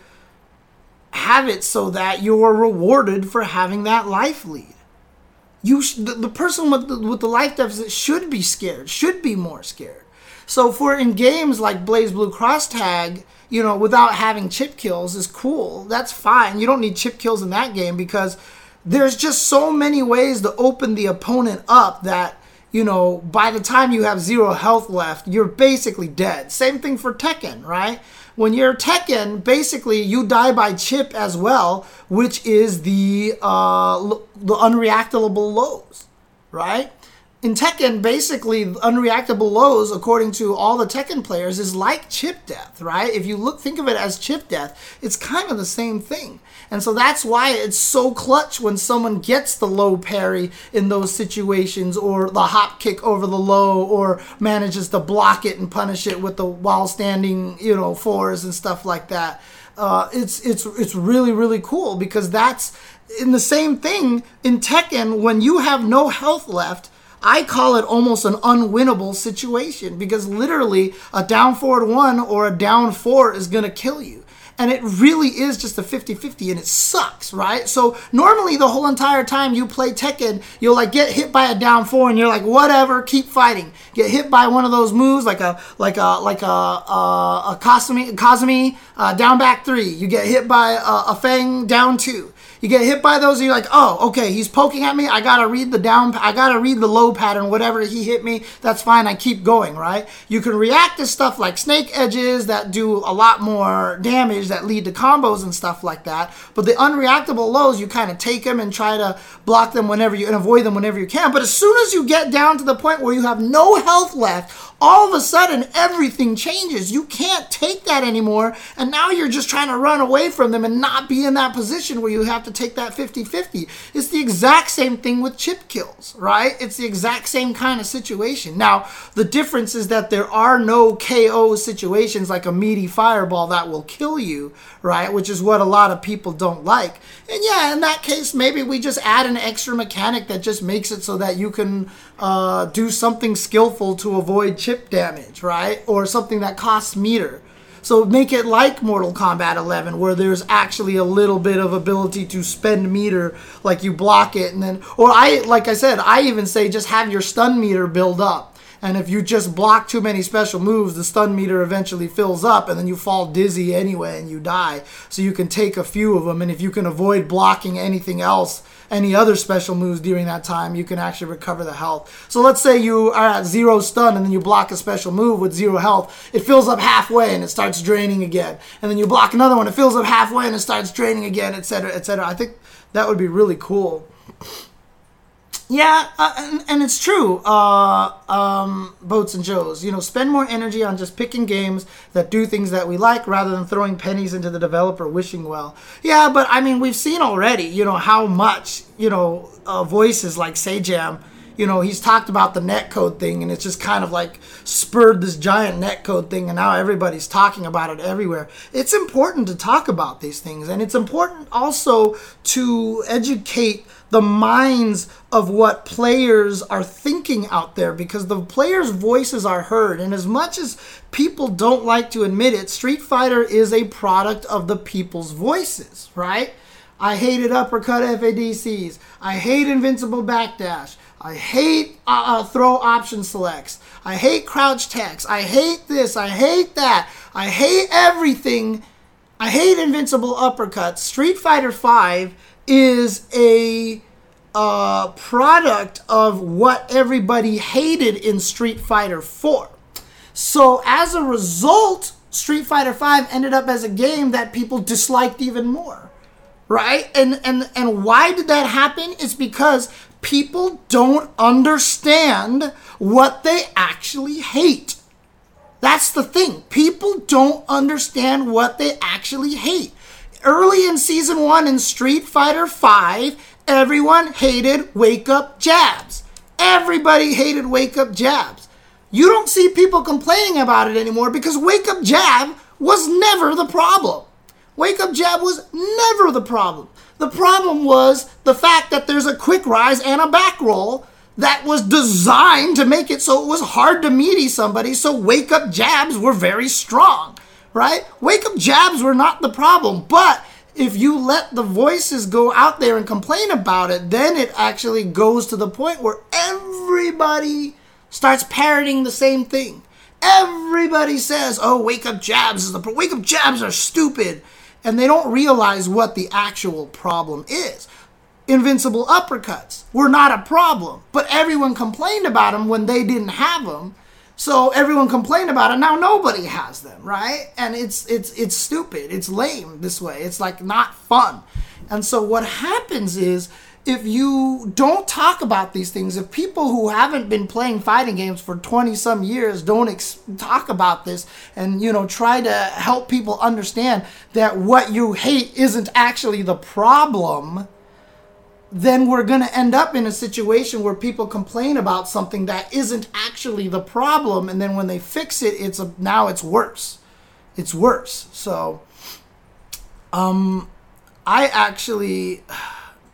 have it so that you're rewarded for having that life lead you sh- the, the person with the, with the life deficit should be scared should be more scared so for in games like BlazBlue Cross Tag you know without having chip kills is cool that's fine you don't need chip kills in that game because there's just so many ways to open the opponent up that you know, by the time you have zero health left, you're basically dead. Same thing for Tekken, right? When you're Tekken, basically you die by chip as well, which is the uh, the unreactable lows, right? In Tekken, basically unreactable lows, according to all the Tekken players, is like chip death, right? If you look, think of it as chip death, it's kind of the same thing. And so that's why it's so clutch when someone gets the low parry in those situations or the hop kick over the low or manages to block it and punish it with the while standing, you know, fours and stuff like that. Uh, it's it's it's really really cool because that's in the same thing in Tekken when you have no health left. I call it almost an unwinnable situation because literally a down forward one or a down four is going to kill you. and it really is just a 50-50 and it sucks right? So normally the whole entire time you play tekken you'll like get hit by a down four and you're like whatever keep fighting. Get hit by one of those moves like a like a like a a, a Kazumi, Kazumi uh, down back three. You get hit by a, a Feng down two you get hit by those, and you're like, oh, okay, he's poking at me. I gotta read the down, I gotta read the low pattern, whatever he hit me. That's fine. I keep going, right? You can react to stuff like snake edges that do a lot more damage that lead to combos and stuff like that. But the unreactable lows, you kind of take them and try to block them whenever you and avoid them whenever you can. But as soon as you get down to the point where you have no health left, all of a sudden everything changes. You can't take that anymore. And now you're just trying to run away from them and not be in that position where you have to take that 50 50. It's the exact same thing with chip kills, right? It's the exact same kind of situation. Now, the difference is that there are no KO situations like a meaty fireball that will kill you, right? Which is what a lot of people don't like. And yeah, in that case, maybe we just add an extra mechanic that just makes it so that you can uh, do something skillful to avoid chip damage, right? Or something that costs meter. So make it like Mortal Kombat 11, where there's actually a little bit of ability to spend meter, like you block it, and then, or I, like I said, I even say just have your stun meter build up. And if you just block too many special moves, the stun meter eventually fills up, and then you fall dizzy anyway and you die. So you can take a few of them, and if you can avoid blocking anything else, any other special moves during that time, you can actually recover the health. So let's say you are at zero stun and then you block a special move with zero health. It fills up halfway and it starts draining again. And then you block another one, it fills up halfway and it starts draining again, etc., etc. I think that would be really cool. Yeah, uh, and, and, it's true. Uh, um, Boats and Joes, you know, spend more energy on just picking games that do things that we like rather than throwing pennies into the developer wishing well. Yeah, but I mean, we've seen already, you know, how much, you know, uh, voices like Sajam, you know, he's talked about the netcode thing and it's just kind of like spurred this giant netcode thing and now everybody's talking about it everywhere. It's important to talk about these things and it's important also to educate the minds of what players are thinking out there because the players' voices are heard. And as much as people don't like to admit it, Street Fighter is a product of the people's voices, right? I hated uppercut FADCs. I hate invincible backdash. I hate uh, uh, throw option selects. I hate crouch techs. I hate this. I hate that. I hate everything. I hate invincible uppercuts. Street Fighter 5 is a uh, product of what everybody hated in Street Fighter 4. So as a result, Street Fighter 5 ended up as a game that people disliked even more. Right? And and and why did that happen? It's because people don't understand what they actually hate. That's the thing. People don't understand what they actually hate early in season one in Street Fighter V, everyone hated wake up jabs. Everybody hated wake up jabs. You don't see people complaining about it anymore because wake up jab was never the problem. Wake up jab was never the problem. The problem was the fact that there's a quick rise and a back roll that was designed to make it so it was hard to meaty somebody, so wake up jabs were very strong right? Wake up jabs were not the problem, but if you let the voices go out there and complain about it, then it actually goes to the point where everybody starts parroting the same thing. Everybody says, "Oh, wake up jabs is the pro- wake up jabs are stupid," and they don't realize what the actual problem is. Invincible uppercuts were not a problem, but everyone complained about them when they didn't have them so everyone complained about it. Now nobody has them, right? And it's it's it's stupid. It's lame this way. It's like not fun. And so what happens is if you don't talk about these things, if people who haven't been playing fighting games for 20 some years don't ex- talk about this and you know try to help people understand that what you hate isn't actually the problem, then we're going to end up in a situation where people complain about something that isn't actually the problem and then when they fix it it's a, now it's worse. It's worse. So um i actually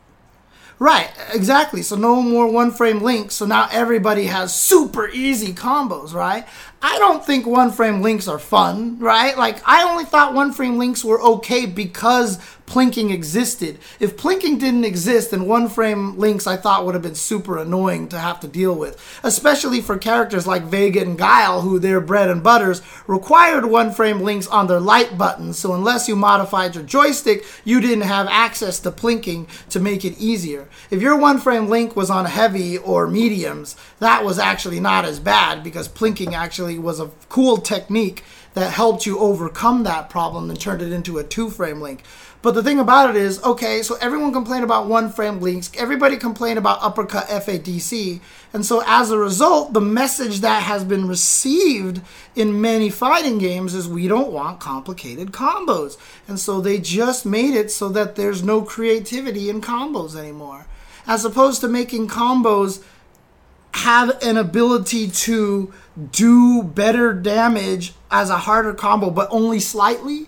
(sighs) right exactly. So no more one frame links. So now everybody has super easy combos right I don't think one frame links are fun, right? Like, I only thought one frame links were okay because plinking existed. If plinking didn't exist, then one frame links I thought would have been super annoying to have to deal with, especially for characters like Vega and Guile, who their bread and butters required one frame links on their light buttons. So, unless you modified your joystick, you didn't have access to plinking to make it easier. If your one frame link was on heavy or mediums, that was actually not as bad because plinking actually was a cool technique that helped you overcome that problem and turned it into a two frame link. But the thing about it is, okay, so everyone complained about one frame links, everybody complained about uppercut FADC, and so as a result, the message that has been received in many fighting games is we don't want complicated combos. And so they just made it so that there's no creativity in combos anymore. As opposed to making combos have an ability to do better damage as a harder combo, but only slightly.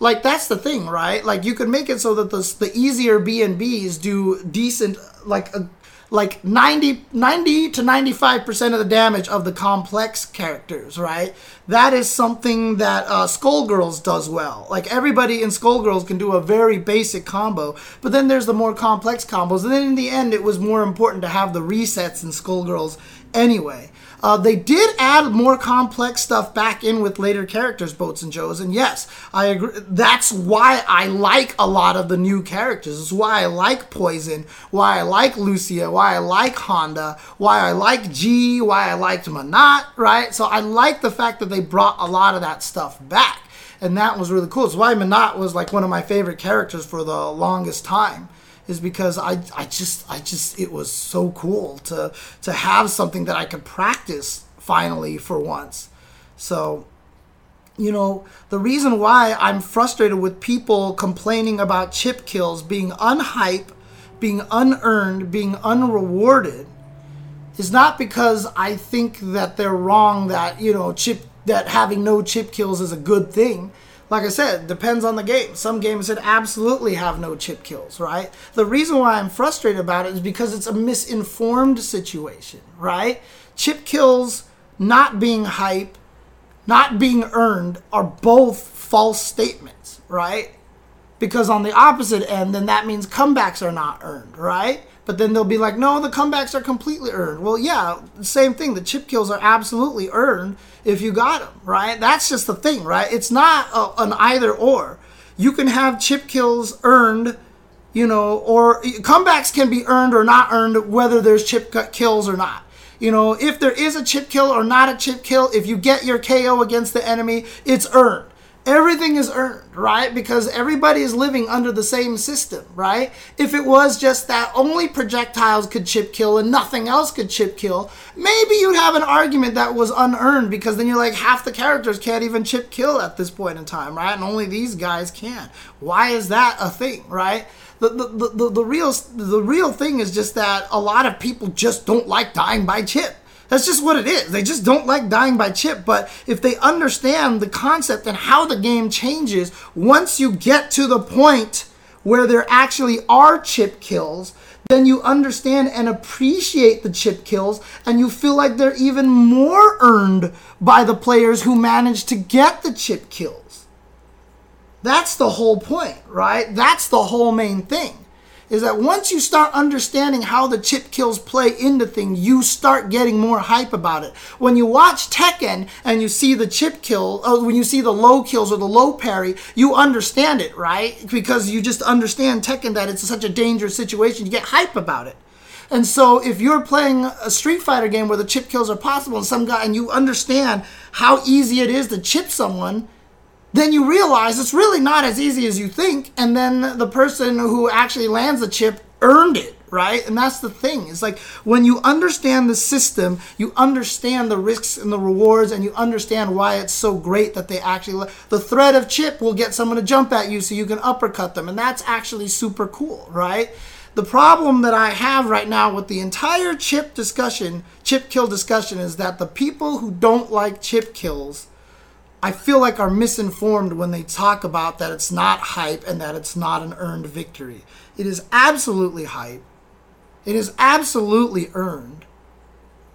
Like that's the thing, right? Like you could make it so that the the easier B and Bs do decent, like a, like 90, 90 to 95% of the damage of the complex characters, right? That is something that uh, Skullgirls does well. Like everybody in Skullgirls can do a very basic combo, but then there's the more complex combos. And then in the end, it was more important to have the resets in Skullgirls anyway. Uh, they did add more complex stuff back in with later characters, Boats and Joes, and yes, I agree. That's why I like a lot of the new characters. It's why I like Poison, why I like Lucia, why I like Honda, why I like G, why I liked Menat, right? So I like the fact that they brought a lot of that stuff back, and that was really cool. It's why Menat was like one of my favorite characters for the longest time is because I, I just I just it was so cool to to have something that I could practice finally for once. So you know, the reason why I'm frustrated with people complaining about chip kills being unhype, being unearned, being unrewarded is not because I think that they're wrong that, you know, chip that having no chip kills is a good thing like I said, depends on the game. Some games that absolutely have no chip kills, right? The reason why I'm frustrated about it is because it's a misinformed situation, right? Chip kills not being hype, not being earned are both false statements, right? Because on the opposite end, then that means comebacks are not earned, right? But then they'll be like, no, the comebacks are completely earned. Well, yeah, same thing. The chip kills are absolutely earned if you got them, right? That's just the thing, right? It's not a, an either or. You can have chip kills earned, you know, or comebacks can be earned or not earned, whether there's chip kills or not. You know, if there is a chip kill or not a chip kill, if you get your KO against the enemy, it's earned everything is earned, right? Because everybody is living under the same system, right? If it was just that only projectiles could chip kill and nothing else could chip kill, maybe you'd have an argument that was unearned because then you're like half the characters can't even chip kill at this point in time, right? And only these guys can. Why is that a thing, right? The, the, the, the real the real thing is just that a lot of people just don't like dying by chip that's just what it is. They just don't like dying by chip. But if they understand the concept and how the game changes, once you get to the point where there actually are chip kills, then you understand and appreciate the chip kills, and you feel like they're even more earned by the players who manage to get the chip kills. That's the whole point, right? That's the whole main thing is that once you start understanding how the chip kills play into things, you start getting more hype about it. When you watch Tekken and you see the chip kill, uh, when you see the low kills or the low parry, you understand it, right? Because you just understand Tekken that it's such a dangerous situation. You get hype about it. And so if you're playing a Street Fighter game where the chip kills are possible and some guy and you understand how easy it is to chip someone, then you realize it's really not as easy as you think. And then the person who actually lands the chip earned it, right? And that's the thing. It's like when you understand the system, you understand the risks and the rewards, and you understand why it's so great that they actually, the threat of chip will get someone to jump at you so you can uppercut them. And that's actually super cool, right? The problem that I have right now with the entire chip discussion, chip kill discussion, is that the people who don't like chip kills I feel like are misinformed when they talk about that it's not hype and that it's not an earned victory. It is absolutely hype. It is absolutely earned.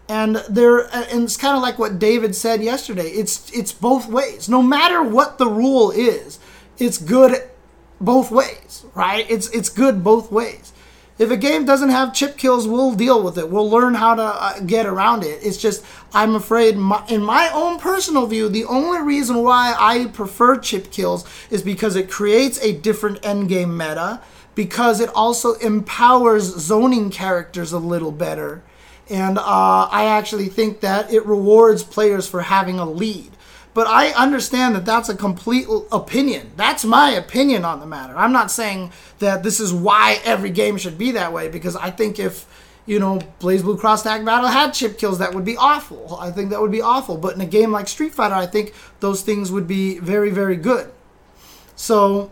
and there and it's kind of like what David said yesterday. It's it's both ways. No matter what the rule is, it's good both ways, right? It's it's good both ways. If a game doesn't have chip kills, we'll deal with it. We'll learn how to uh, get around it. It's just I'm afraid, my, in my own personal view, the only reason why I prefer chip kills is because it creates a different endgame meta, because it also empowers zoning characters a little better and uh, I actually think that it rewards players for having a lead. But I understand that that's a complete opinion. That's my opinion on the matter. I'm not saying that this is why every game should be that way because I think if you know BlazBlue Cross Tag Battle had chip kills, that would be awful. I think that would be awful. But in a game like Street Fighter, I think those things would be very, very good. So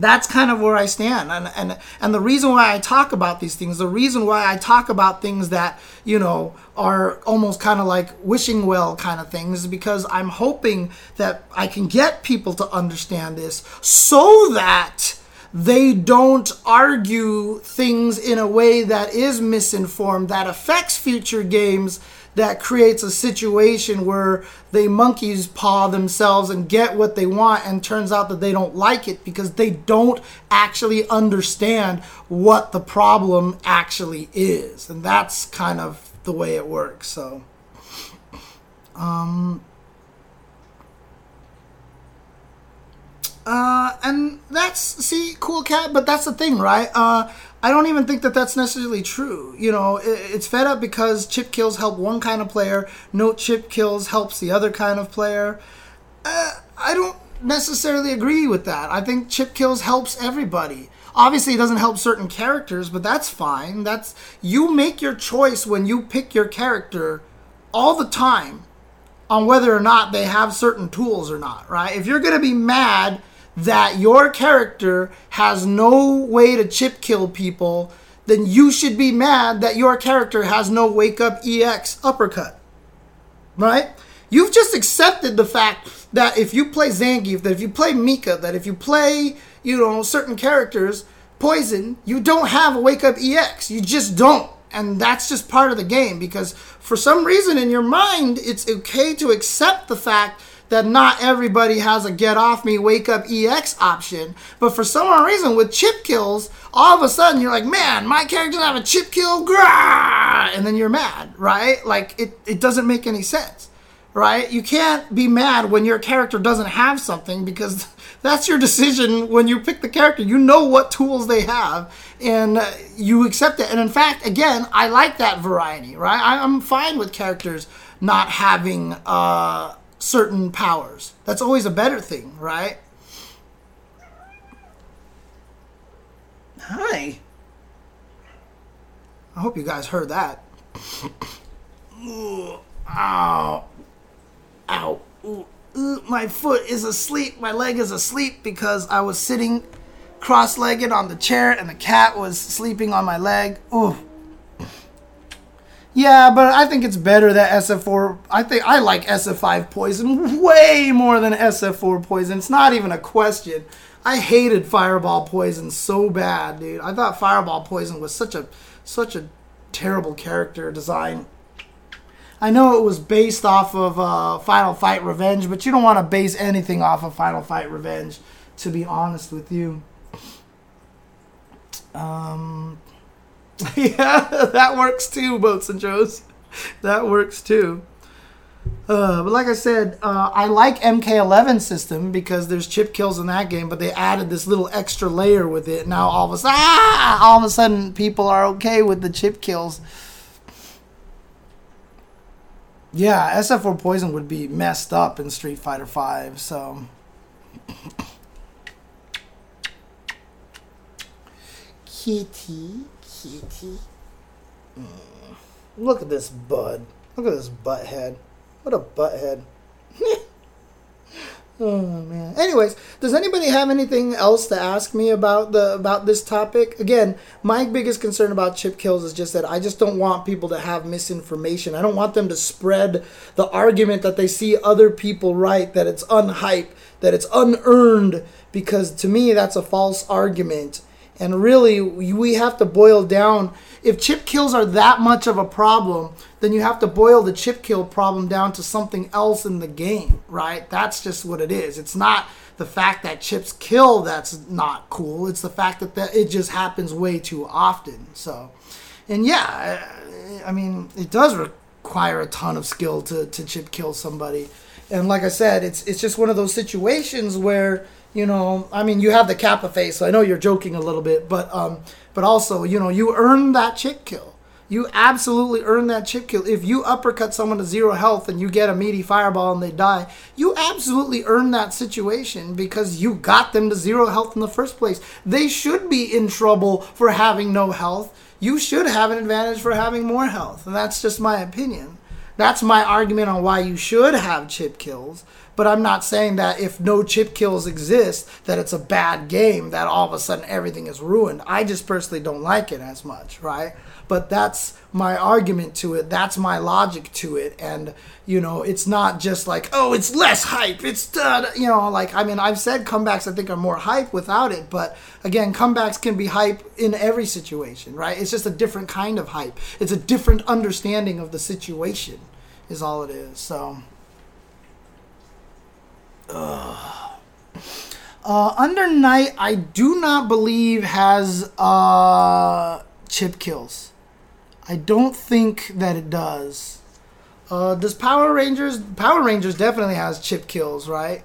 that's kind of where I stand. And, and, and the reason why I talk about these things, the reason why I talk about things that, you know, are almost kind of like wishing well kind of things is because I'm hoping that I can get people to understand this so that they don't argue things in a way that is misinformed, that affects future games that creates a situation where they monkeys paw themselves and get what they want and turns out that they don't like it because they don't actually understand what the problem actually is. And that's kind of the way it works so. Um uh and that's see cool cat but that's the thing right uh I don't even think that that's necessarily true. You know, it's fed up because chip kills help one kind of player, no chip kills helps the other kind of player. Uh, I don't necessarily agree with that. I think chip kills helps everybody. Obviously, it doesn't help certain characters, but that's fine. That's you make your choice when you pick your character all the time on whether or not they have certain tools or not, right? If you're going to be mad that your character has no way to chip kill people, then you should be mad that your character has no wake up EX uppercut. Right? You've just accepted the fact that if you play Zangief, that if you play Mika, that if you play, you know, certain characters, Poison, you don't have a wake up EX. You just don't. And that's just part of the game because for some reason in your mind, it's okay to accept the fact that not everybody has a get off me wake up EX option. But for some reason with chip kills, all of a sudden you're like, man, my character doesn't have a chip kill, grah! and then you're mad, right? Like it, it doesn't make any sense. Right? You can't be mad when your character doesn't have something because (laughs) that's your decision when you pick the character. You know what tools they have and you accept it. And in fact, again, I like that variety, right? I'm fine with characters not having uh, certain powers. That's always a better thing, right? Hi. I hope you guys heard that. Ooh, ow. Ow. Ooh, ooh, my foot is asleep. My leg is asleep because I was sitting cross legged on the chair and the cat was sleeping on my leg. Ooh. Yeah, but I think it's better that SF4. I think I like SF5 poison way more than SF4 poison. It's not even a question. I hated Fireball poison so bad, dude. I thought Fireball poison was such a such a terrible character design. I know it was based off of uh, Final Fight Revenge, but you don't want to base anything off of Final Fight Revenge, to be honest with you. Um, (laughs) yeah, that works too, Boats and Joes. That works too. Uh, but like I said, uh, I like MK11 system because there's chip kills in that game, but they added this little extra layer with it. Now all of a sudden, ah, all of a sudden, people are okay with the chip kills. Yeah, SF4 Poison would be messed up in Street Fighter V. So. Kitty. Kitty. Mm. Look at this bud. Look at this butt head. What a butt head. (laughs) oh man. Anyways, does anybody have anything else to ask me about the about this topic? Again, my biggest concern about chip kills is just that I just don't want people to have misinformation. I don't want them to spread the argument that they see other people write that it's unhype, that it's unearned because to me that's a false argument And really, we have to boil down. If chip kills are that much of a problem, then you have to boil the chip kill problem down to something else in the game, right? That's just what it is. It's not the fact that chips kill that's not cool. It's the fact that, that it just happens way too often. So, and yeah, I mean, it does require a ton of skill to, to chip kill somebody. And like I said, it's it's just one of those situations where you know, I mean, you have the Kappa face, so I know you're joking a little bit, but um, but also, you know, you earn that chip kill. You absolutely earn that chip kill. If you uppercut someone to zero health and you get a meaty fireball and they die, you absolutely earn that situation because you got them to zero health in the first place. They should be in trouble for having no health. You should have an advantage for having more health, and that's just my opinion. That's my argument on why you should have chip kills. But I'm not saying that if no chip kills exist, that it's a bad game, that all of a sudden everything is ruined. I just personally don't like it as much, right? but that's my argument to it. That's my logic to it. And, you know, it's not just like, oh, it's less hype. It's, uh, you know, like, I mean, I've said comebacks I think are more hype without it. But again, comebacks can be hype in every situation, right? It's just a different kind of hype. It's a different understanding of the situation, is all it is. So. Uh, Under Night, I do not believe has uh, chip kills. I don't think that it does. Uh, does Power Rangers? Power Rangers definitely has chip kills, right?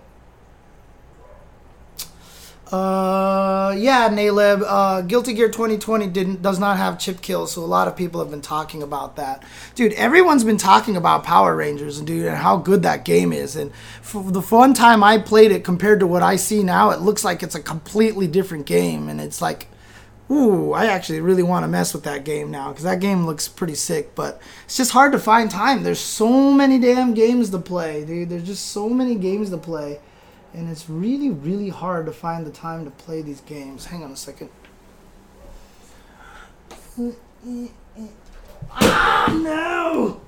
Uh, yeah, Naleb. Uh, Guilty Gear 2020 didn't does not have chip kills, so a lot of people have been talking about that. Dude, everyone's been talking about Power Rangers and dude and how good that game is. And the fun time I played it compared to what I see now, it looks like it's a completely different game, and it's like ooh, I actually really want to mess with that game now because that game looks pretty sick. But it's just hard to find time. There's so many damn games to play, dude. There's just so many games to play, and it's really, really hard to find the time to play these games. Hang on a second. Ah, no!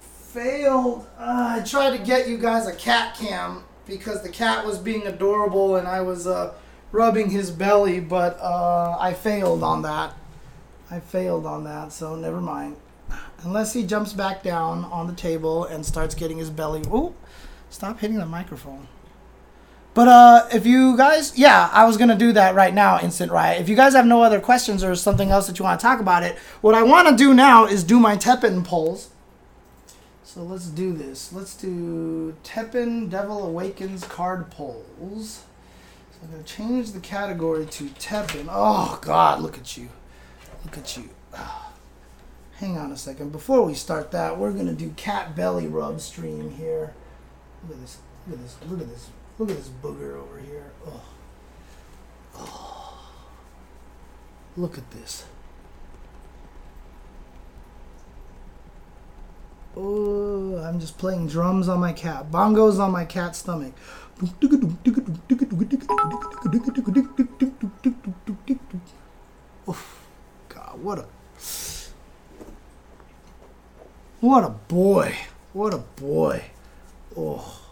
Failed. Uh, I tried to get you guys a cat cam because the cat was being adorable and I was uh, rubbing his belly, but uh, I failed on that. I failed on that, so never mind. Unless he jumps back down on the table and starts getting his belly. Oh, stop hitting the microphone. But uh, if you guys, yeah, I was gonna do that right now, instant riot. If you guys have no other questions or something else that you want to talk about it, what I want to do now is do my Teppen polls. So let's do this. Let's do Teppen Devil Awakens card polls. So I'm to change the category to Teppen. Oh, God, look at you. Look at you. (sighs) Hang on a second. Before we start that, we're to do cat belly rub stream here. Look at this. Look at this. Look at this. Look at this booger over here. Oh. Oh. Look at this. Oh, I'm just playing drums on my cat. Bongos on my cat's stomach. Oh, God, what a what a boy. What a boy. Oh.